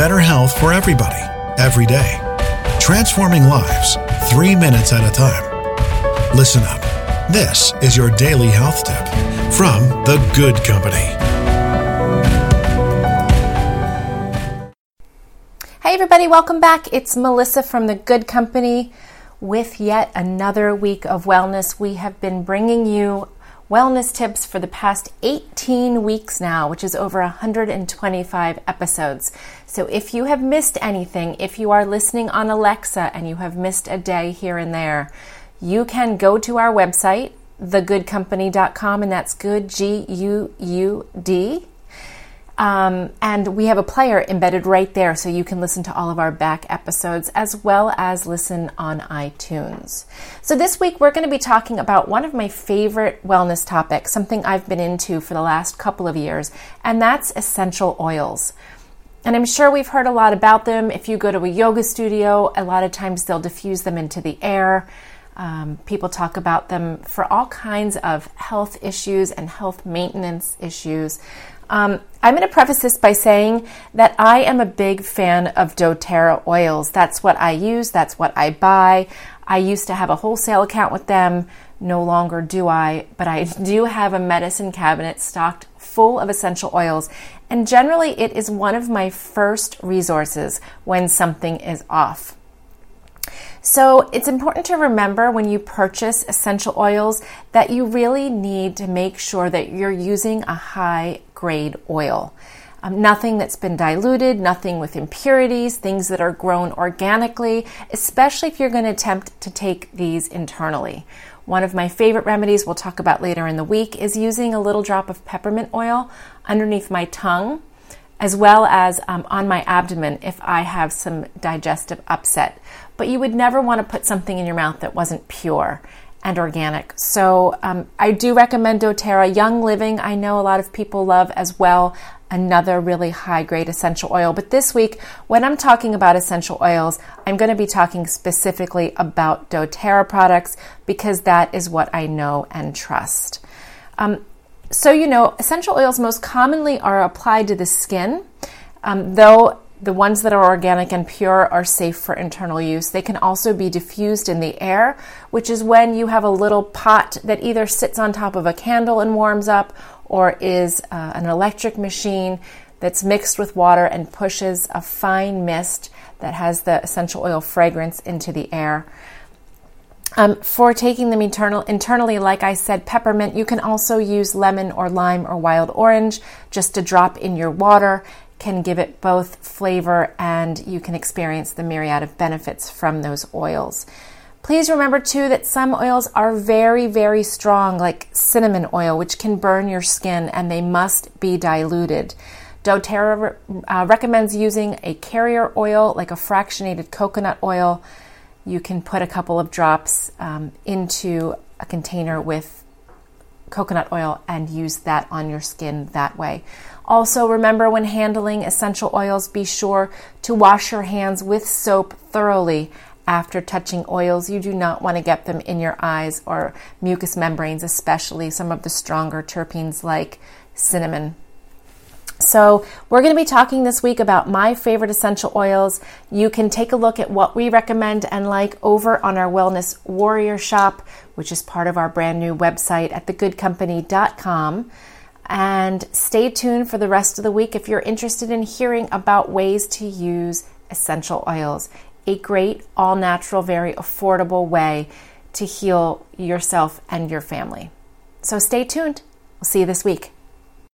better health for everybody, every day. Transforming lives, three minutes at a time. Listen up. This is your daily health tip from The Good Company. Hey, everybody, welcome back. It's Melissa from The Good Company with yet another week of wellness. We have been bringing you wellness tips for the past 18 weeks now, which is over 125 episodes. So if you have missed anything, if you are listening on Alexa and you have missed a day here and there, you can go to our website, thegoodcompany.com, and that's good, G U U D um, and we have a player embedded right there so you can listen to all of our back episodes as well as listen on iTunes. So, this week we're going to be talking about one of my favorite wellness topics, something I've been into for the last couple of years, and that's essential oils. And I'm sure we've heard a lot about them. If you go to a yoga studio, a lot of times they'll diffuse them into the air. Um, people talk about them for all kinds of health issues and health maintenance issues. Um, I'm going to preface this by saying that I am a big fan of doTERRA oils. That's what I use, that's what I buy. I used to have a wholesale account with them. No longer do I, but I do have a medicine cabinet stocked full of essential oils. And generally, it is one of my first resources when something is off. So it's important to remember when you purchase essential oils that you really need to make sure that you're using a high grade oil. Um, nothing that's been diluted, nothing with impurities, things that are grown organically, especially if you're going to attempt to take these internally. One of my favorite remedies we'll talk about later in the week is using a little drop of peppermint oil underneath my tongue as well as um, on my abdomen if I have some digestive upset. But you would never want to put something in your mouth that wasn't pure and organic. So um, I do recommend doTERRA. Young Living, I know a lot of people love as well. Another really high grade essential oil. But this week, when I'm talking about essential oils, I'm going to be talking specifically about doTERRA products because that is what I know and trust. Um, so, you know, essential oils most commonly are applied to the skin, um, though the ones that are organic and pure are safe for internal use. They can also be diffused in the air, which is when you have a little pot that either sits on top of a candle and warms up or is uh, an electric machine that's mixed with water and pushes a fine mist that has the essential oil fragrance into the air. Um, for taking them internal, internally, like I said, peppermint, you can also use lemon or lime or wild orange just to drop in your water, can give it both flavor and you can experience the myriad of benefits from those oils. Please remember too that some oils are very, very strong, like cinnamon oil, which can burn your skin and they must be diluted. doTERRA uh, recommends using a carrier oil, like a fractionated coconut oil you can put a couple of drops um, into a container with coconut oil and use that on your skin that way. Also, remember when handling essential oils, be sure to wash your hands with soap thoroughly after touching oils. You do not want to get them in your eyes or mucous membranes, especially some of the stronger terpenes like cinnamon. So, we're going to be talking this week about my favorite essential oils. You can take a look at what we recommend and like over on our Wellness Warrior shop, which is part of our brand new website at thegoodcompany.com. And stay tuned for the rest of the week if you're interested in hearing about ways to use essential oils. A great, all natural, very affordable way to heal yourself and your family. So, stay tuned. We'll see you this week.